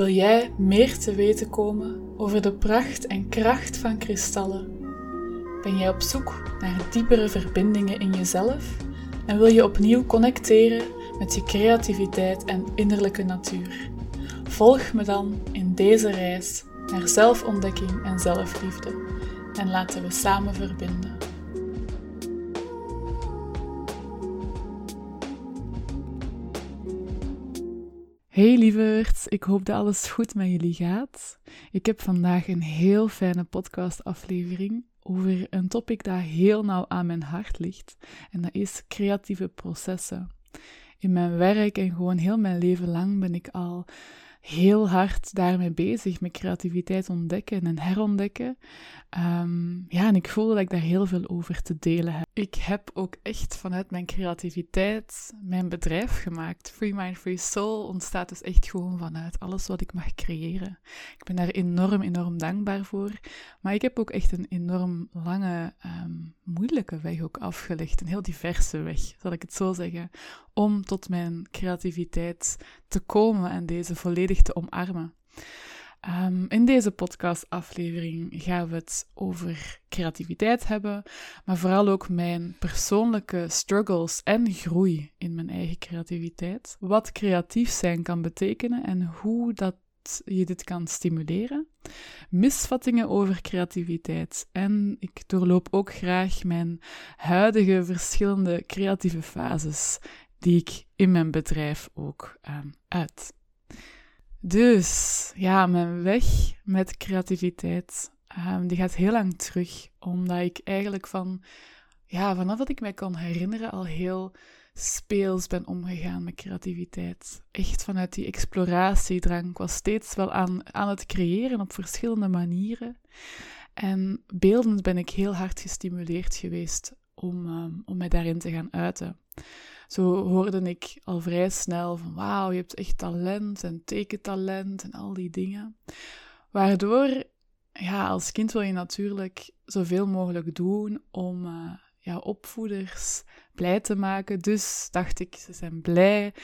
Wil jij meer te weten komen over de pracht en kracht van kristallen? Ben jij op zoek naar diepere verbindingen in jezelf en wil je opnieuw connecteren met je creativiteit en innerlijke natuur? Volg me dan in deze reis naar zelfontdekking en zelfliefde en laten we samen verbinden. Hey lieverds, ik hoop dat alles goed met jullie gaat. Ik heb vandaag een heel fijne podcastaflevering over een topic dat heel nauw aan mijn hart ligt. En dat is creatieve processen. In mijn werk en gewoon heel mijn leven lang ben ik al heel hard daarmee bezig, met creativiteit ontdekken en herontdekken. Ehm, ja, en ik voel dat ik daar heel veel over te delen heb. Ik heb ook echt vanuit mijn creativiteit mijn bedrijf gemaakt. Free Mind, Free Soul ontstaat dus echt gewoon vanuit alles wat ik mag creëren. Ik ben daar enorm, enorm dankbaar voor. Maar ik heb ook echt een enorm lange, ehm, moeilijke weg ook afgelegd. Een heel diverse weg, zal ik het zo zeggen. Om tot mijn creativiteit te komen en deze volledig te omarmen. Um, in deze podcastaflevering gaan we het over creativiteit hebben, maar vooral ook mijn persoonlijke struggles en groei in mijn eigen creativiteit. Wat creatief zijn kan betekenen en hoe dat je dit kan stimuleren. Misvattingen over creativiteit. En ik doorloop ook graag mijn huidige verschillende creatieve fases die ik in mijn bedrijf ook um, uit. Dus ja, mijn weg met creativiteit, um, die gaat heel lang terug. Omdat ik eigenlijk van, ja, vanaf dat ik mij kan herinneren, al heel speels ben omgegaan met creativiteit. Echt vanuit die exploratiedrang. Ik was steeds wel aan, aan het creëren op verschillende manieren. En beeldend ben ik heel hard gestimuleerd geweest om, um, om mij daarin te gaan uiten. Zo hoorde ik al vrij snel van wauw, je hebt echt talent en tekentalent en al die dingen. Waardoor, ja, als kind wil je natuurlijk zoveel mogelijk doen om uh, ja, opvoeders blij te maken. Dus dacht ik, ze zijn blij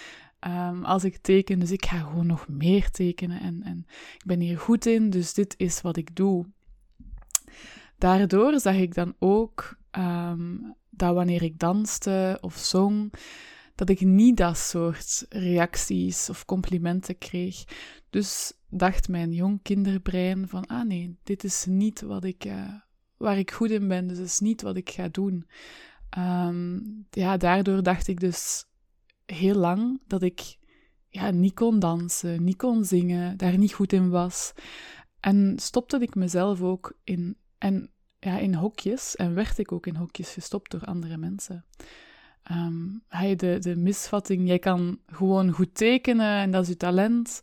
um, als ik teken, dus ik ga gewoon nog meer tekenen. En, en ik ben hier goed in, dus dit is wat ik doe. Daardoor zag ik dan ook um, dat wanneer ik danste of zong, dat ik niet dat soort reacties of complimenten kreeg. Dus dacht mijn jong kinderbrein van, ah nee, dit is niet wat ik, uh, waar ik goed in ben, dus is niet wat ik ga doen. Um, ja, daardoor dacht ik dus heel lang dat ik ja, niet kon dansen, niet kon zingen, daar niet goed in was. En stopte ik mezelf ook in, en ja, in hokjes en werd ik ook in hokjes gestopt door andere mensen. Um, de, de misvatting, jij kan gewoon goed tekenen en dat is je talent.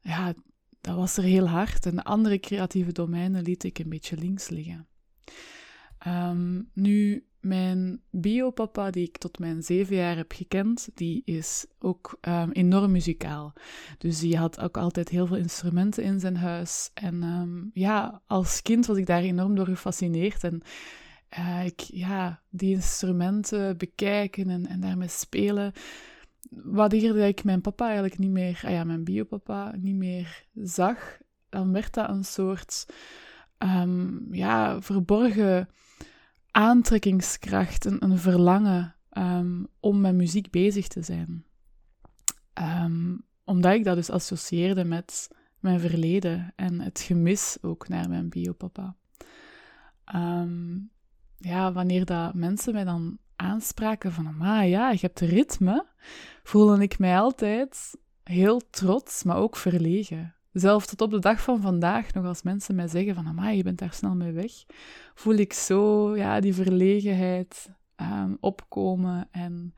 Ja, dat was er heel hard. En de andere creatieve domeinen liet ik een beetje links liggen. Um, nu, mijn biopapa, die ik tot mijn zeven jaar heb gekend, die is ook um, enorm muzikaal. Dus die had ook altijd heel veel instrumenten in zijn huis. En um, ja, als kind was ik daar enorm door gefascineerd. En uh, ik, ja, die instrumenten bekijken en, en daarmee spelen. Wanneer ik mijn papa eigenlijk niet meer, ah ja, mijn biopapa, niet meer zag, dan werd dat een soort um, ja, verborgen aantrekkingskracht, een, een verlangen um, om met muziek bezig te zijn. Um, omdat ik dat dus associeerde met mijn verleden en het gemis ook naar mijn biopapa. Um, ja, wanneer dat mensen mij dan aanspraken van, maar ja, je hebt ritme, voelde ik mij altijd heel trots, maar ook verlegen. Zelfs tot op de dag van vandaag, nog als mensen mij zeggen van, amai, je bent daar snel mee weg, voel ik zo, ja, die verlegenheid um, opkomen en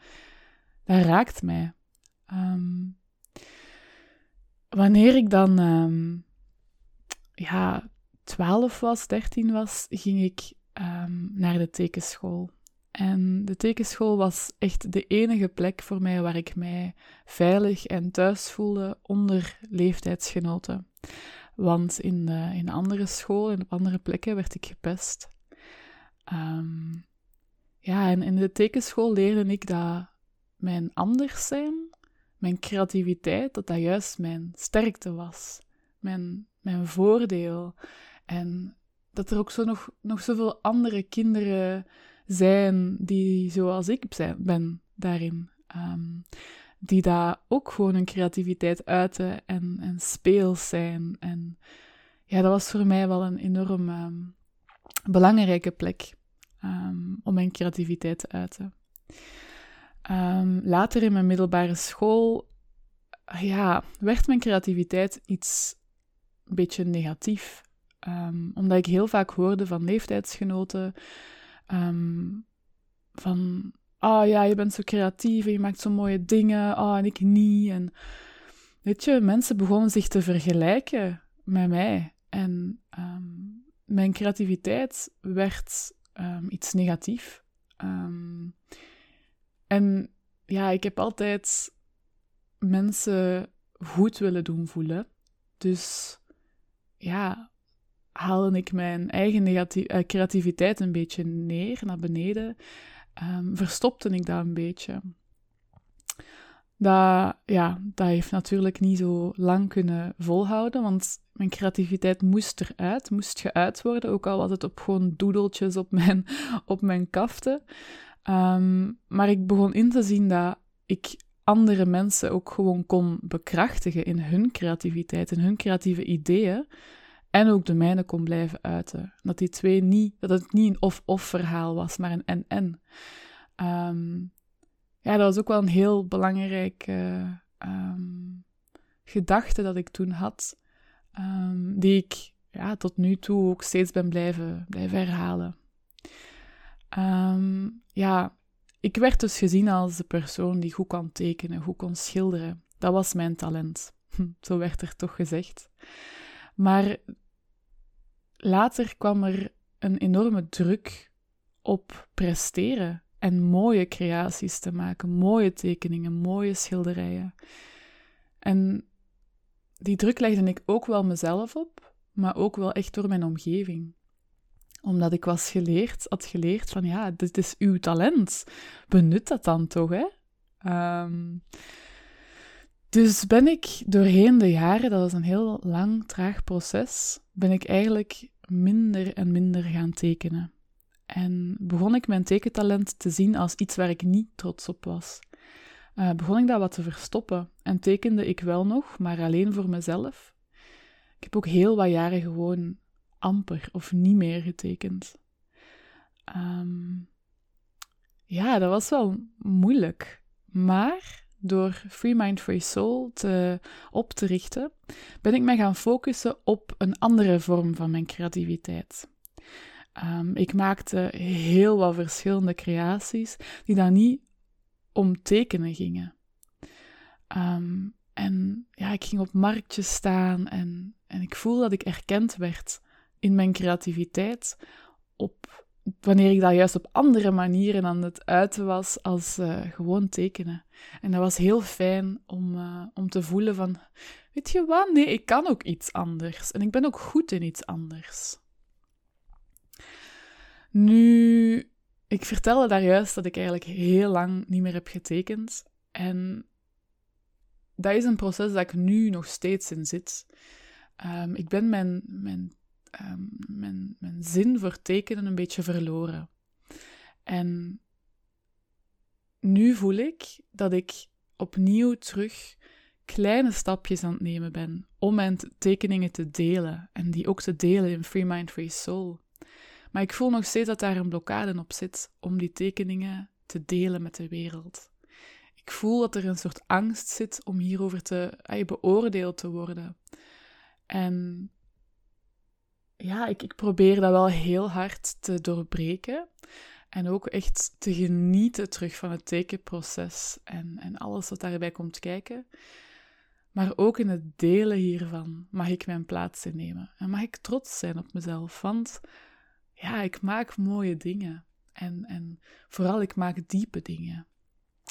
dat raakt mij. Um, wanneer ik dan, um, ja, 12 was, 13 was, ging ik naar de tekenschool. En de tekenschool was echt de enige plek voor mij waar ik mij veilig en thuis voelde onder leeftijdsgenoten. Want in, de, in andere scholen en op andere plekken werd ik gepest. Um, ja, en in de tekenschool leerde ik dat mijn anders zijn mijn creativiteit, dat dat juist mijn sterkte was. Mijn, mijn voordeel. En dat er ook zo nog, nog zoveel andere kinderen zijn die zoals ik ben daarin. Ehm, die daar ook gewoon hun creativiteit uiten en, en speels zijn. En ja, dat was voor mij wel een enorm ehm, belangrijke plek um, om mijn creativiteit te uiten. later in mijn middelbare school ja, werd mijn creativiteit iets een beetje negatief. omdat ik heel vaak hoorde van leeftijdsgenoten van oh ja, je bent zo creatief en je maakt zo mooie dingen, oh en ik niet. En weet je, mensen begonnen zich te vergelijken met mij. En ehm, mijn creativiteit werd um, iets negatief. Um, en ja, ik heb altijd mensen goed willen doen voelen. Dus ja, haalde ik mijn eigen uh, creativiteit een beetje neer, naar beneden um, verstopte ik dat een beetje. Dat, ja, dat heeft natuurlijk niet zo lang kunnen volhouden, want mijn creativiteit moest eruit, moest geuit worden, ook al was het op gewoon doedeltjes op mijn, op mijn kaften. Ehm, maar ik begon in te zien dat ik andere mensen ook gewoon kon bekrachtigen in hun creativiteit, in hun creatieve ideeën, en ook de mijne kon blijven uiten. Dat die twee niet, dat het niet een of-of verhaal was, maar een en-en. Ehm, ja, dat was ook wel een heel belangrijke um, gedachte dat ik toen had, um, die ik ja, tot nu toe ook steeds ben blijven, blijven herhalen. ja, ik werd dus gezien als de persoon die goed kon tekenen, goed kon schilderen. Dat was mijn talent. Zo werd er toch gezegd. Maar later kwam er een enorme druk op presteren en mooie creaties te maken, mooie tekeningen, mooie schilderijen. En die druk legde ik ook wel mezelf op, maar ook wel echt door mijn omgeving. Omdat ik was geleerd, had geleerd van ja, dit is uw talent. Benut dat dan toch, hè? Um, dus ben ik doorheen de jaren, dat was een heel lang, traag proces, ben ik eigenlijk minder en minder gaan tekenen. En begon ik mijn tekentalent te zien als iets waar ik niet trots op was. Uh, begon ik dat wat te verstoppen en tekende ik wel nog, maar alleen voor mezelf. Ik heb ook heel wat jaren gewoon amper of niet meer getekend. Ehm, ja, dat was wel moeilijk. Maar door Free Mind Free Soul te, op te richten, ben ik me gaan focussen op een andere vorm van mijn creativiteit. Ehm, ik maakte heel wat verschillende creaties die dan niet om tekenen gingen. Ehm, en ja, ik ging op marktjes staan en, en ik voelde dat ik erkend werd in mijn creativiteit op wanneer ik dat juist op andere manieren aan het uiten was als uh, gewoon tekenen. En dat was heel fijn om, uh, om te voelen van, weet je wat, nee, ik kan ook iets anders. En ik ben ook goed in iets anders. Nu, ik vertelde daar juist dat ik eigenlijk heel lang niet meer heb getekend. En dat is een proces dat ik nu nog steeds in zit. Um, ik ben mijn, mijn um, mijn, mijn zin voor tekenen een beetje verloren. En nu voel ik dat ik opnieuw terug kleine stapjes aan het nemen ben om mijn tekeningen te delen en die ook te delen in Free Mind Free Soul. Maar ik voel nog steeds dat daar een blokkade op zit om die tekeningen te delen met de wereld. Ik voel dat er een soort angst zit om hierover te beoordeeld te worden. En ja, ik, ik probeer dat wel heel hard te doorbreken. En ook echt te genieten terug van het tekenproces en, en alles wat daarbij komt kijken. Maar ook in het delen hiervan mag ik mijn plaats innemen. En mag ik trots zijn op mezelf. Want ja, ik maak mooie dingen. En, en vooral, ik maak diepe dingen.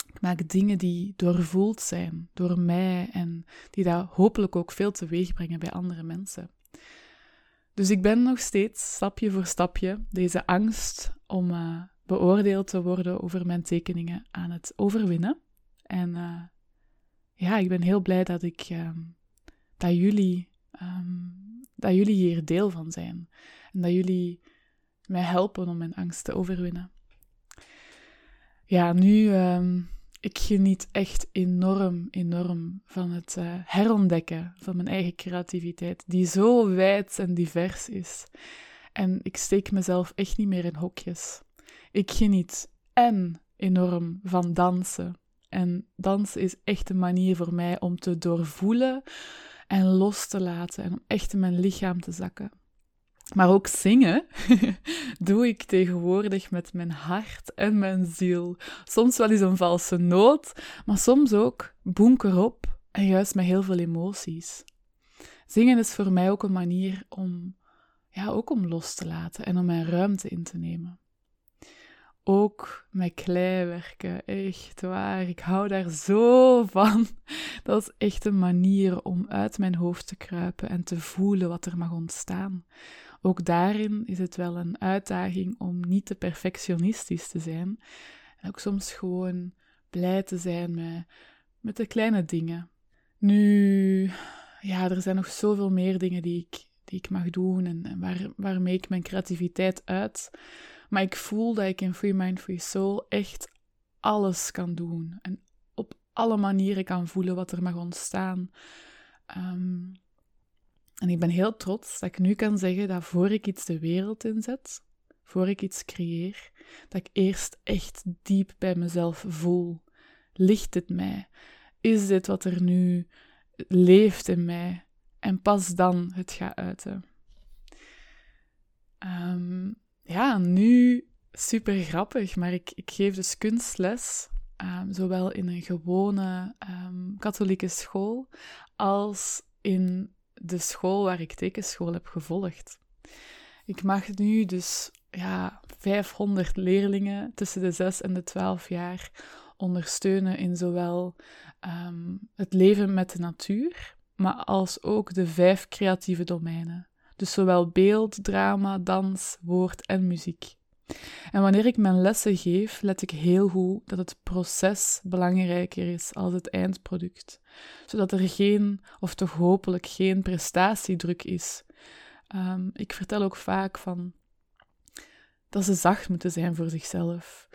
Ik maak dingen die doorvoeld zijn door mij en die daar hopelijk ook veel teweeg brengen bij andere mensen. Dus ik ben nog steeds stapje voor stapje deze angst om uh, beoordeeld te worden over mijn tekeningen aan het overwinnen. En uh, ja, ik ben heel blij dat ik ehm, dat jullie ehm, dat jullie hier deel van zijn en dat jullie mij helpen om mijn angst te overwinnen. Ja, nu ehm, ik geniet echt enorm, enorm van het uh, herontdekken van mijn eigen creativiteit, die zo wijd en divers is. En ik steek mezelf echt niet meer in hokjes. Ik geniet en enorm van dansen. En dansen is echt een manier voor mij om te doorvoelen en los te laten en om echt in mijn lichaam te zakken. Maar ook zingen doe ik tegenwoordig met mijn hart en mijn ziel. Soms wel eens een valse noot, maar soms ook bonker op en juist met heel veel emoties. Zingen is voor mij ook een manier om, ja, ook om los te laten en om mijn ruimte in te nemen. Ook met klei werken, echt waar. Ik hou daar zo van. Dat is echt een manier om uit mijn hoofd te kruipen en te voelen wat er mag ontstaan. Ook daarin is het wel een uitdaging om niet te perfectionistisch te zijn. En ook soms gewoon blij te zijn met, met de kleine dingen. Nu, ja, er zijn nog zoveel meer dingen die ik, die ik mag doen en, waar, waarmee ik mijn creativiteit uit. Maar ik voel dat ik in Free Mind, Free Soul echt alles kan doen. En op alle manieren kan voelen wat er mag ontstaan. Um, en ik ben heel trots dat ik nu kan zeggen dat voor ik iets de wereld inzet, voor ik iets creëer, dat ik eerst echt diep bij mezelf voel. Ligt het mij? Is dit wat er nu leeft in mij? En pas dan het ga uiten. Um, ja, nu super grappig, maar ik, ik geef dus kunstles, um, zowel in een gewone um, katholieke school als in de school waar ik tekenschool heb gevolgd. Ik mag nu dus ja, 500 leerlingen tussen de 6 en de 12 jaar ondersteunen in zowel um, het leven met de natuur, maar als ook de vijf creatieve domeinen. Dus zowel beeld, drama, dans, woord en muziek. En wanneer ik mijn lessen geef, let ik heel goed dat het proces belangrijker is als het eindproduct. Zodat er geen, of toch hopelijk geen prestatiedruk is. Um, ik vertel ook vaak van dat ze zacht moeten zijn voor zichzelf.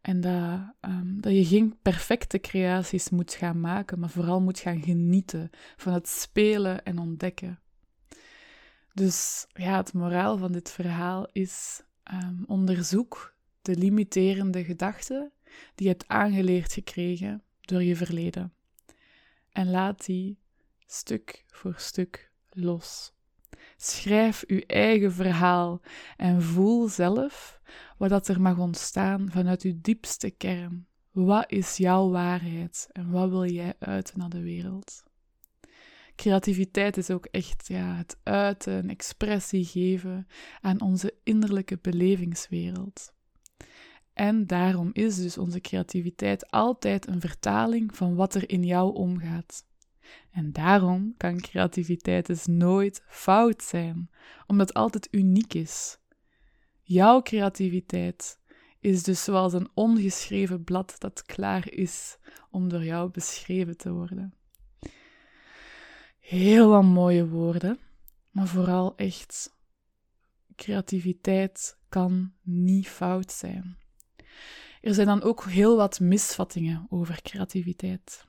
En dat, um, dat je geen perfecte creaties moet gaan maken, maar vooral moet gaan genieten van het spelen en ontdekken. Dus ja, het moraal van dit verhaal is um, onderzoek de limiterende gedachten die je hebt aangeleerd gekregen door je verleden. En laat die stuk voor stuk los. Schrijf uw eigen verhaal en voel zelf wat dat er mag ontstaan vanuit uw diepste kern. Wat is jouw waarheid en wat wil jij uit naar de wereld? Creativiteit is ook echt ja, het uiten, expressie geven aan onze innerlijke belevingswereld. En daarom is dus onze creativiteit altijd een vertaling van wat er in jou omgaat. En daarom kan creativiteit dus nooit fout zijn, omdat het altijd uniek is. Jouw creativiteit is dus zoals een ongeschreven blad dat klaar is om door jou beschreven te worden heel wat mooie woorden, maar vooral echt creativiteit kan niet fout zijn. Er zijn dan ook heel wat misvattingen over creativiteit.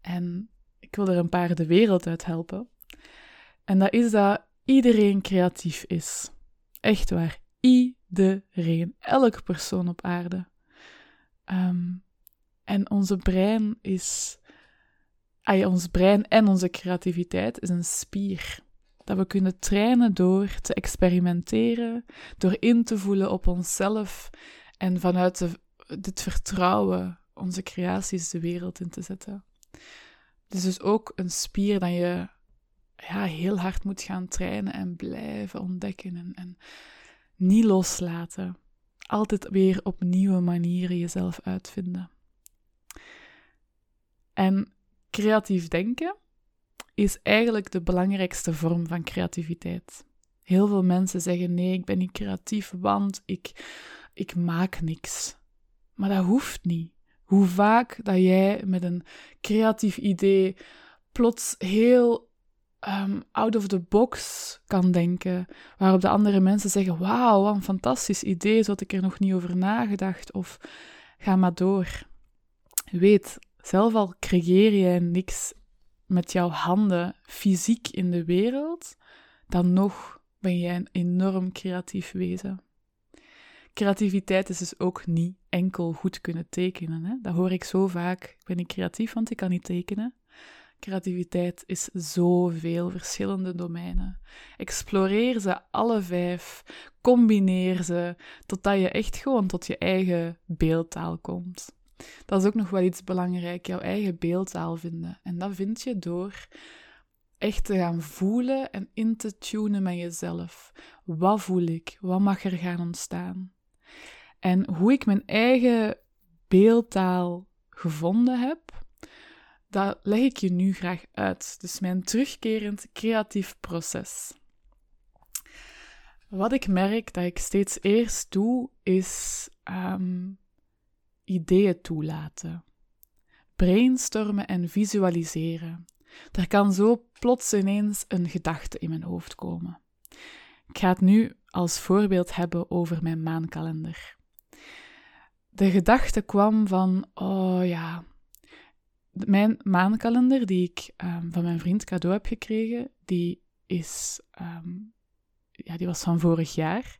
En ik wil er een paar de wereld uit helpen. En dat is dat iedereen creatief is. Echt waar. Iedereen. Elke persoon op aarde. Um, en onze brein is ons brein en onze creativiteit is een spier. Dat we kunnen trainen door te experimenteren, door in te voelen op onszelf en vanuit de, dit vertrouwen onze creaties de wereld in te zetten. Het is dus ook een spier dat je ja, heel hard moet gaan trainen en blijven ontdekken en, en niet loslaten. Altijd weer op nieuwe manieren jezelf uitvinden. En creatief denken is eigenlijk de belangrijkste vorm van creativiteit. Heel veel mensen zeggen: nee, ik ben niet creatief, want ik, ik maak niks. Maar dat hoeft niet. Hoe vaak dat jij met een creatief idee plots heel um, out of the box kan denken, waarop de andere mensen zeggen: Wauw, wat een fantastisch idee, zo had ik er nog niet over nagedacht. Of ga maar door. Weet, zelf al creëer je niks met jouw handen fysiek in de wereld, dan nog ben jij een enorm creatief wezen. Creativiteit is dus ook niet enkel goed kunnen tekenen. Hè? Dat hoor ik zo vaak. Ik ben niet creatief, want ik kan niet tekenen. Creativiteit is zoveel verschillende domeinen. Exploreer ze alle vijf, combineer ze, totdat je echt gewoon tot je eigen beeldtaal komt. Dat is ook nog wel iets belangrijk, jouw eigen beeldtaal vinden. En dat vind je door echt te gaan voelen en in te tunen met jezelf. Wat voel ik? Wat mag er gaan ontstaan? En hoe ik mijn eigen beeldtaal gevonden heb, dat leg ik je nu graag uit. Dus mijn terugkerend creatief proces. Wat ik merk dat ik steeds eerst doe, is ehm, ideeën toelaten. Brainstormen en visualiseren. Er kan zo plots ineens een gedachte in mijn hoofd komen. Ik ga het nu als voorbeeld hebben over mijn maankalender. De gedachte kwam van, oh ja, mijn maankalender die ik ehm, van mijn vriend cadeau heb gekregen, die is, ehm, ja, die was van vorig jaar.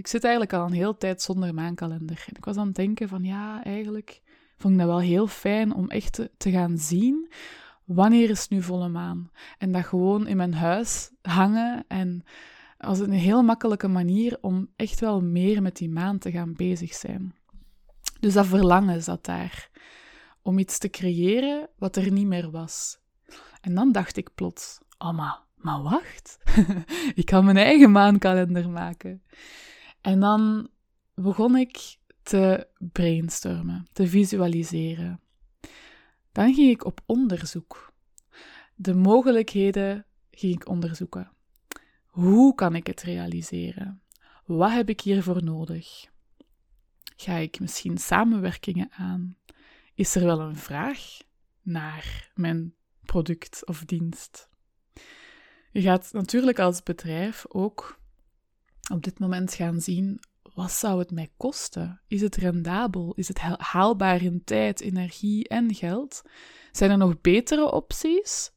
Ik zit eigenlijk al een hele tijd zonder maankalender. En ik was aan het denken van, ja, eigenlijk vond ik dat wel heel fijn om echt te, gaan zien wanneer is nu volle maan. En dat gewoon in mijn huis hangen en als een heel makkelijke manier om echt wel meer met die maan te gaan bezig zijn. Dus dat verlangen zat daar om iets te creëren wat er niet meer was. En dan dacht ik plots: oh, maar, maar wacht, ik kan mijn eigen maankalender maken. En dan begon ik te brainstormen, te visualiseren. Dan ging ik op onderzoek. De mogelijkheden ging ik onderzoeken. Hoe kan ik het realiseren? Wat heb ik hiervoor nodig? Ga ik misschien samenwerkingen aan? is er wel een vraag naar mijn product of dienst. Je gaat natuurlijk als bedrijf ook op dit moment gaan zien wat zou het mij kosten? Is het rendabel? Is het haalbaar in tijd, energie en geld? Zijn er nog betere opties?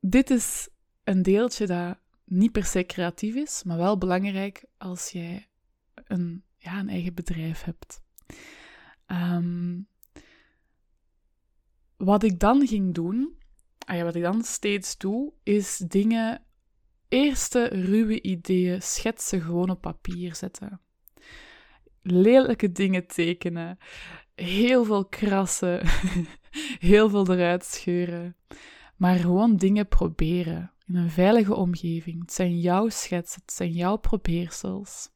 Dit is een deeltje dat niet per se creatief is, maar wel belangrijk als jij een, ja, een eigen bedrijf hebt. Um, wat ik dan ging doen, ah wat ik dan steeds doe, is dingen, eerste ruwe ideeën, schetsen gewoon op papier zetten. Lelijke dingen tekenen, heel veel krassen, heel veel eruit scheuren. Maar gewoon dingen proberen in een veilige omgeving. Het zijn jouw schetsen, het zijn jouw probeersels.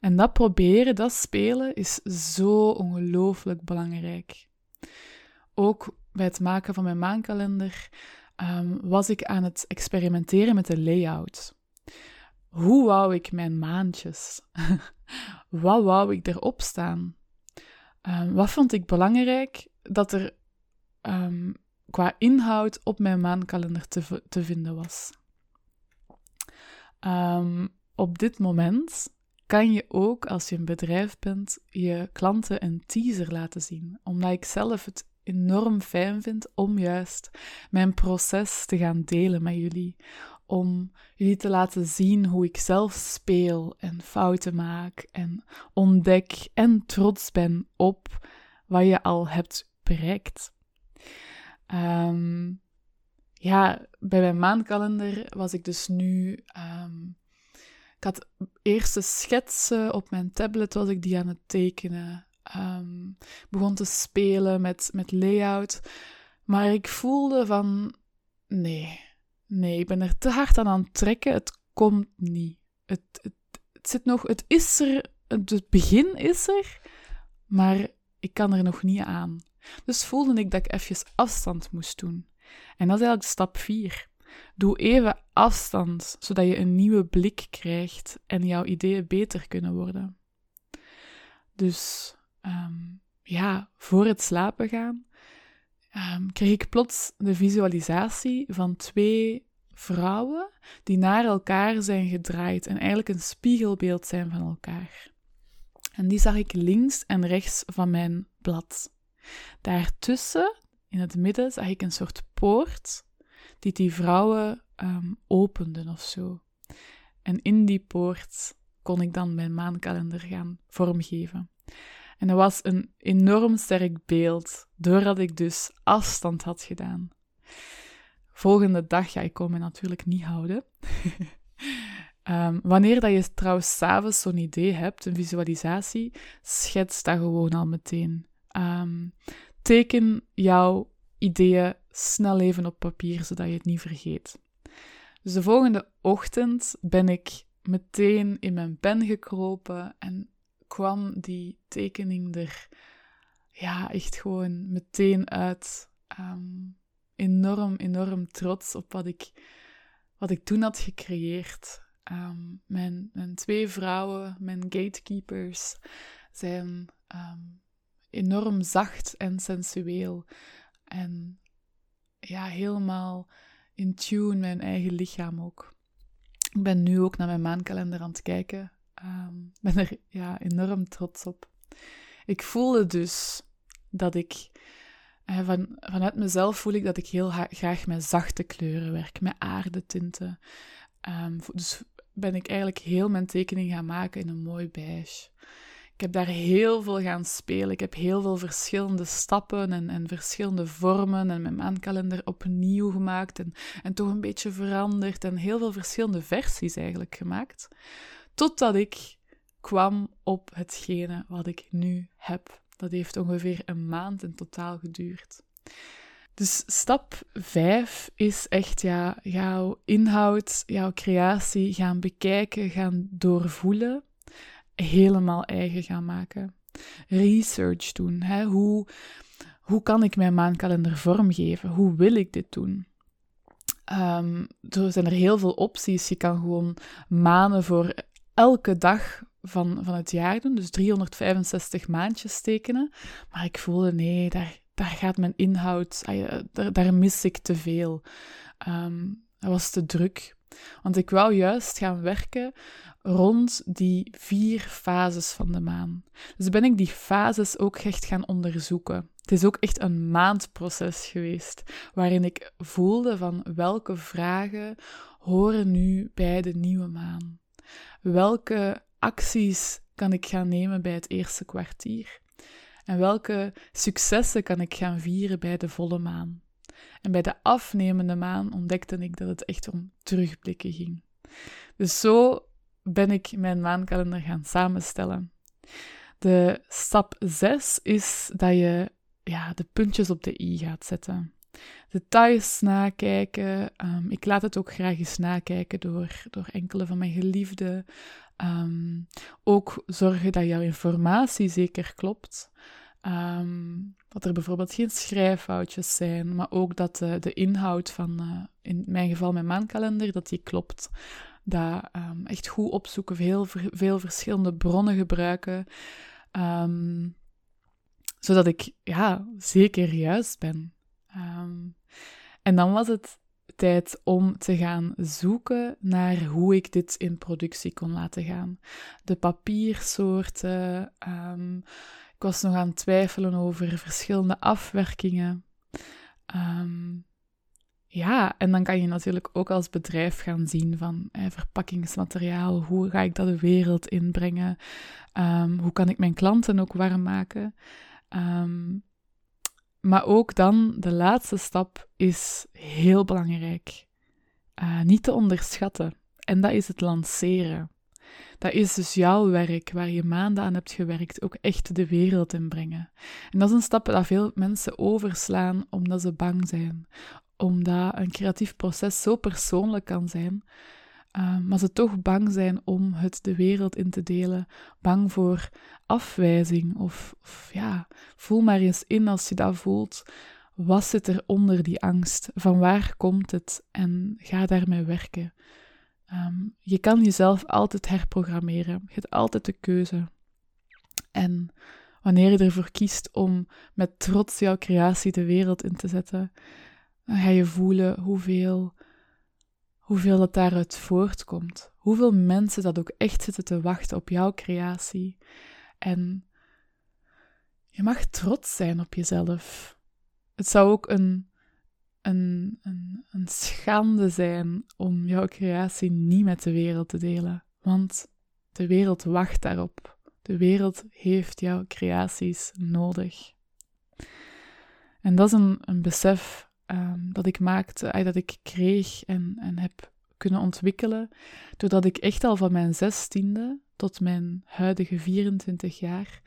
En dat proberen, dat spelen, is zo ongelooflijk belangrijk. Ook bij het maken van mijn maankalender um, was ik aan het experimenteren met de layout. Hoe wou ik mijn maandjes? wat wou ik erop staan? Um, wat vond ik belangrijk dat er um, qua inhoud op mijn maankalender te, te vinden was? op dit moment kan je ook, als je een bedrijf bent, je klanten een teaser laten zien. Omdat ik zelf het enorm fijn vind om juist mijn proces te gaan delen met jullie. Om jullie te laten zien hoe ik zelf speel en fouten maak en ontdek en trots ben op wat je al hebt bereikt. Ehm, ja, bij mijn maandkalender was ik dus nu. Um, ik had eerste schetsen op mijn tablet, was ik die aan het tekenen um, begon te spelen met, met layout. Maar ik voelde van, nee, nee, ik ben er te hard aan aan het trekken. Het komt niet. Het, het, het zit nog, het is er, het begin is er, maar ik kan er nog niet aan. Dus voelde ik dat ik even afstand moest doen. En dat is eigenlijk stap 4. Doe even afstand, zodat je een nieuwe blik krijgt en jouw ideeën beter kunnen worden. Dus Um, ja, voor het slapen gaan, um, kreeg ik plots de visualisatie van twee vrouwen die naar elkaar zijn gedraaid en eigenlijk een spiegelbeeld zijn van elkaar. En die zag ik links en rechts van mijn blad. Daartussen, in het midden, zag ik een soort poort die die vrouwen um, openden of zo. En in die poort kon ik dan mijn maankalender gaan vormgeven. En dat was een enorm sterk beeld, doordat ik dus afstand had gedaan. Volgende dag, ja, ik kon me natuurlijk niet houden. um, wanneer dat je trouwens s'avonds zo'n idee hebt, een visualisatie, schets dat gewoon al meteen. Um, teken jouw ideeën snel even op papier, zodat je het niet vergeet. Dus de volgende ochtend ben ik meteen in mijn pen gekropen en kwam die tekening er ja, echt gewoon meteen uit. Um, enorm, enorm trots op wat ik, wat ik toen had gecreëerd. Um, mijn, mijn twee vrouwen, mijn gatekeepers, zijn um, enorm zacht en sensueel. En ja, helemaal in tune mijn eigen lichaam ook. Ik ben nu ook naar mijn maankalender aan het kijken. Um, ben er ja, enorm trots op. Ik voelde dus dat ik, eh, van, vanuit mezelf voel ik dat ik heel graag met zachte kleuren werk, met aardetinten. Um, dus ben ik eigenlijk heel mijn tekening gaan maken in een mooi beige. Ik heb daar heel veel gaan spelen. Ik heb heel veel verschillende stappen en, en verschillende vormen en mijn maankalender opnieuw gemaakt en, en toch een beetje veranderd en heel veel verschillende versies eigenlijk gemaakt. Totdat ik kwam op hetgene wat ik nu heb. Dat heeft ongeveer een maand in totaal geduurd. Dus stap 5 is echt ja, jouw inhoud, jouw creatie gaan bekijken, gaan doorvoelen helemaal eigen gaan maken. Research doen. Hè? Hoe, hoe kan ik mijn maankalender vormgeven? Hoe wil ik dit doen? Er zijn er heel veel opties. Je kan gewoon maanden voor elke dag van, van het jaar doen. Dus 365 maandjes tekenen. Maar ik voelde, nee, daar, daar gaat mijn inhoud... Daar, daar mis ik te veel. Um, dat was te druk. Want ik wou juist gaan werken rond die vier fases van de maan. Dus ben ik die fases ook echt gaan onderzoeken. Het is ook echt een maandproces geweest, waarin ik voelde van welke vragen horen nu bij de nieuwe maan. Welke acties kan ik gaan nemen bij het eerste kwartier? En welke successen kan ik gaan vieren bij de volle maan? En bij de afnemende maan ontdekte ik dat het echt om terugblikken ging. Dus zo ben ik mijn maankalender gaan samenstellen. De stap 6 is dat je ja, de puntjes op de i gaat zetten. Details nakijken. Um, ik laat het ook graag eens nakijken door, door enkele van mijn geliefden. Um, ook zorgen dat jouw informatie zeker klopt. Um, dat er bijvoorbeeld geen schrijffoutjes zijn, maar ook dat de, de inhoud van, uh, in mijn geval mijn maankalender, dat die klopt. Dat echt goed opzoeken, veel, veel verschillende bronnen gebruiken, zodat ik ja, zeker juist ben. En dan was het tijd om te gaan zoeken naar hoe ik dit in productie kon laten gaan. De papiersoorten, ik was nog aan het twijfelen over verschillende afwerkingen. Ehm, ja, en dan kan je natuurlijk ook als bedrijf gaan zien van eh, verpakkingsmateriaal, hoe ga ik dat de wereld inbrengen, um, hoe kan ik mijn klanten ook warm maken. Um, maar ook dan, de laatste stap is heel belangrijk. Uh, niet te onderschatten. En dat is het lanceren. Dat is dus jouw werk, waar je maanden aan hebt gewerkt, ook echt de wereld in brengen. En dat is een stap dat veel mensen overslaan omdat ze bang zijn. Omdat een creatief proces zo persoonlijk kan zijn, uh, maar ze toch bang zijn om het de wereld in te delen. Bang voor afwijzing of, of ja, voel maar eens in als je dat voelt. Wat zit er onder die angst? Van waar komt het? En ga daarmee werken. Um, je kan jezelf altijd herprogrammeren. Je hebt altijd de keuze. En wanneer je ervoor kiest om met trots jouw creatie de wereld in te zetten, dan ga je voelen hoeveel, hoeveel dat daaruit voortkomt. Hoeveel mensen dat ook echt zitten te wachten op jouw creatie. En je mag trots zijn op jezelf. Het zou ook een, een, een, een schande zijn om jouw creatie niet met de wereld te delen. Want de wereld wacht daarop. De wereld heeft jouw creaties nodig. En dat is een, een besef um, dat ik maakte, uh, dat ik kreeg en, en heb kunnen ontwikkelen, doordat ik echt al van mijn zestiende tot mijn huidige 24 jaar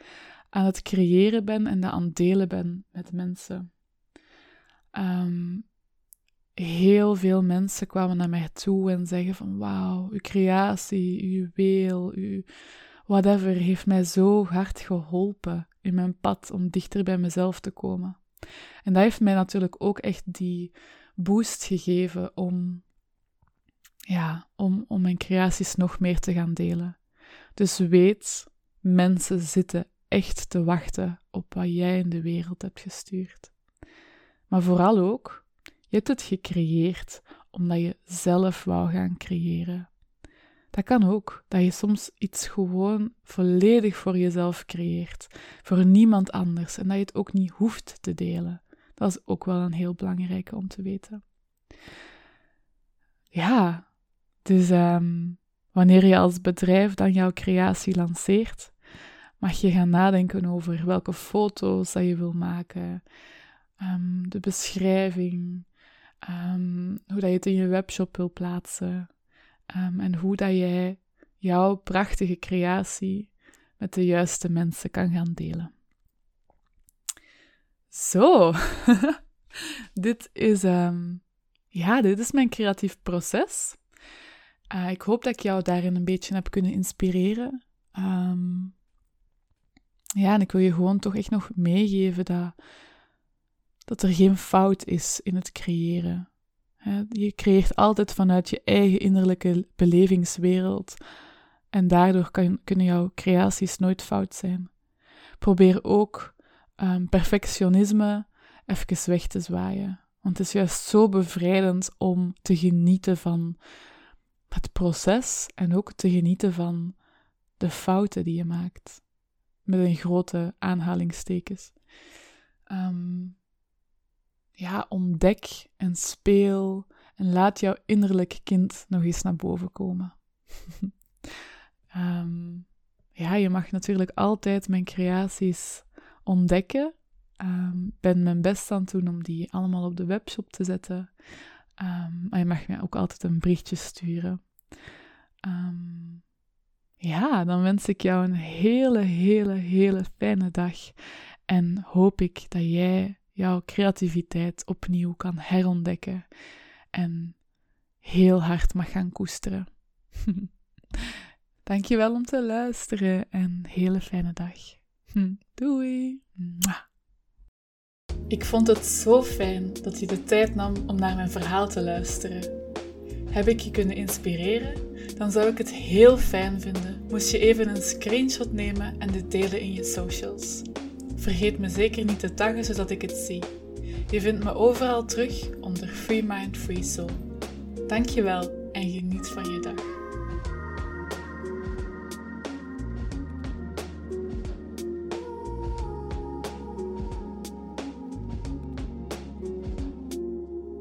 aan het creëren ben en dat aan het delen ben met mensen. Um, heel veel mensen kwamen naar mij toe en zeggen van wauw, uw creatie, uw juweel, uw whatever heeft mij zo hard geholpen in mijn pad om dichter bij mezelf te komen. En dat heeft mij natuurlijk ook echt die boost gegeven om, ja, om, om mijn creaties nog meer te gaan delen. Dus weet, mensen zitten echt te wachten op wat jij in de wereld hebt gestuurd. Maar vooral ook, je hebt het gecreëerd omdat je zelf wou gaan creëren. Dat kan ook, dat je soms iets gewoon volledig voor jezelf creëert, voor niemand anders, en dat je het ook niet hoeft te delen. Dat is ook wel een heel belangrijke om te weten. Ja, dus um, wanneer je als bedrijf dan jouw creatie lanceert, mag je gaan nadenken over welke foto's dat je wil maken, um, de beschrijving, um, hoe dat je het in je webshop wil plaatsen en hoe dat jij jouw prachtige creatie met de juiste mensen kan gaan delen. Zo, dit is, ja, dit is mijn creatief proces. Uh, ik hoop dat ik jou daarin een beetje heb kunnen inspireren. Um, ja, en ik wil je gewoon toch echt nog meegeven dat, dat er geen fout is in het creëren. Je creëert altijd vanuit je eigen innerlijke belevingswereld. En daardoor kan, kunnen jouw creaties nooit fout zijn. Probeer ook um, perfectionisme even weg te zwaaien. Want het is juist zo bevrijdend om te genieten van het proces en ook te genieten van de fouten die je maakt. Met een grote aanhalingstekens. Um, ja, ontdek en speel en laat jouw innerlijk kind nog eens naar boven komen. um, ja, je mag natuurlijk altijd mijn creaties ontdekken. Um, ben mijn best aan het doen om die allemaal op de webshop te zetten. Um, maar je mag mij ook altijd een berichtje sturen. Ja, dan wens ik jou een hele, hele, hele fijne dag. En hoop ik dat jij jouw creativiteit opnieuw kan herontdekken. En heel hard mag gaan koesteren. Dankjewel om te luisteren en hele fijne dag. Doei! Ik vond het zo fijn dat je de tijd nam om naar mijn verhaal te luisteren. Heb ik je kunnen inspireren? Dan zou ik het heel fijn vinden moest je even een screenshot nemen en dit delen in je socials. Vergeet me zeker niet te taggen zodat ik het zie. Je vindt me overal terug onder Free Mind Free Soul. Dankjewel en geniet van je dag.